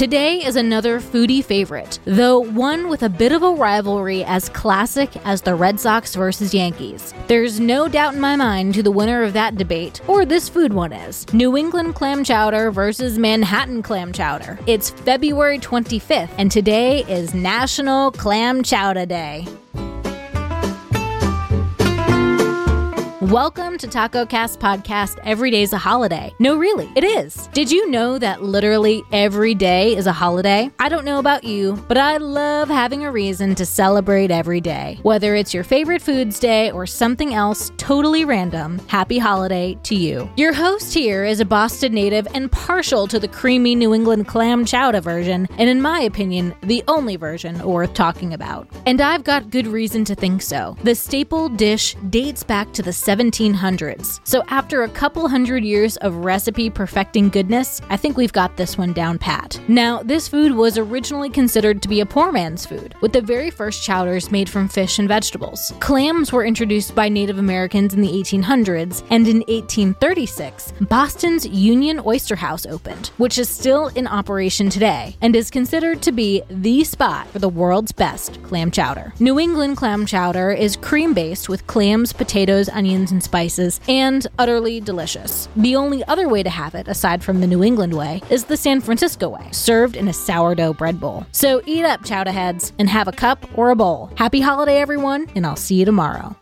Today is another foodie favorite, though one with a bit of a rivalry as classic as the Red Sox versus Yankees. There's no doubt in my mind who the winner of that debate, or this food one is New England clam chowder versus Manhattan clam chowder. It's February 25th, and today is National Clam Chowder Day. Welcome to Taco Cast Podcast. Every day is a holiday. No, really, it is. Did you know that literally every day is a holiday? I don't know about you, but I love having a reason to celebrate every day. Whether it's your favorite foods day or something else totally random, happy holiday to you. Your host here is a Boston native and partial to the creamy New England clam chowder version, and in my opinion, the only version worth talking about. And I've got good reason to think so. The staple dish dates back to the 1700s. So after a couple hundred years of recipe perfecting goodness, I think we've got this one down pat. Now, this food was originally considered to be a poor man's food, with the very first chowders made from fish and vegetables. Clams were introduced by Native Americans in the 1800s, and in 1836, Boston's Union Oyster House opened, which is still in operation today and is considered to be the spot for the world's best clam chowder. New England clam chowder is cream based with clams, potatoes, onions, and spices, and utterly delicious. The only other way to have it, aside from the New England way, is the San Francisco way, served in a sourdough bread bowl. So eat up, chowder heads, and have a cup or a bowl. Happy holiday, everyone, and I'll see you tomorrow.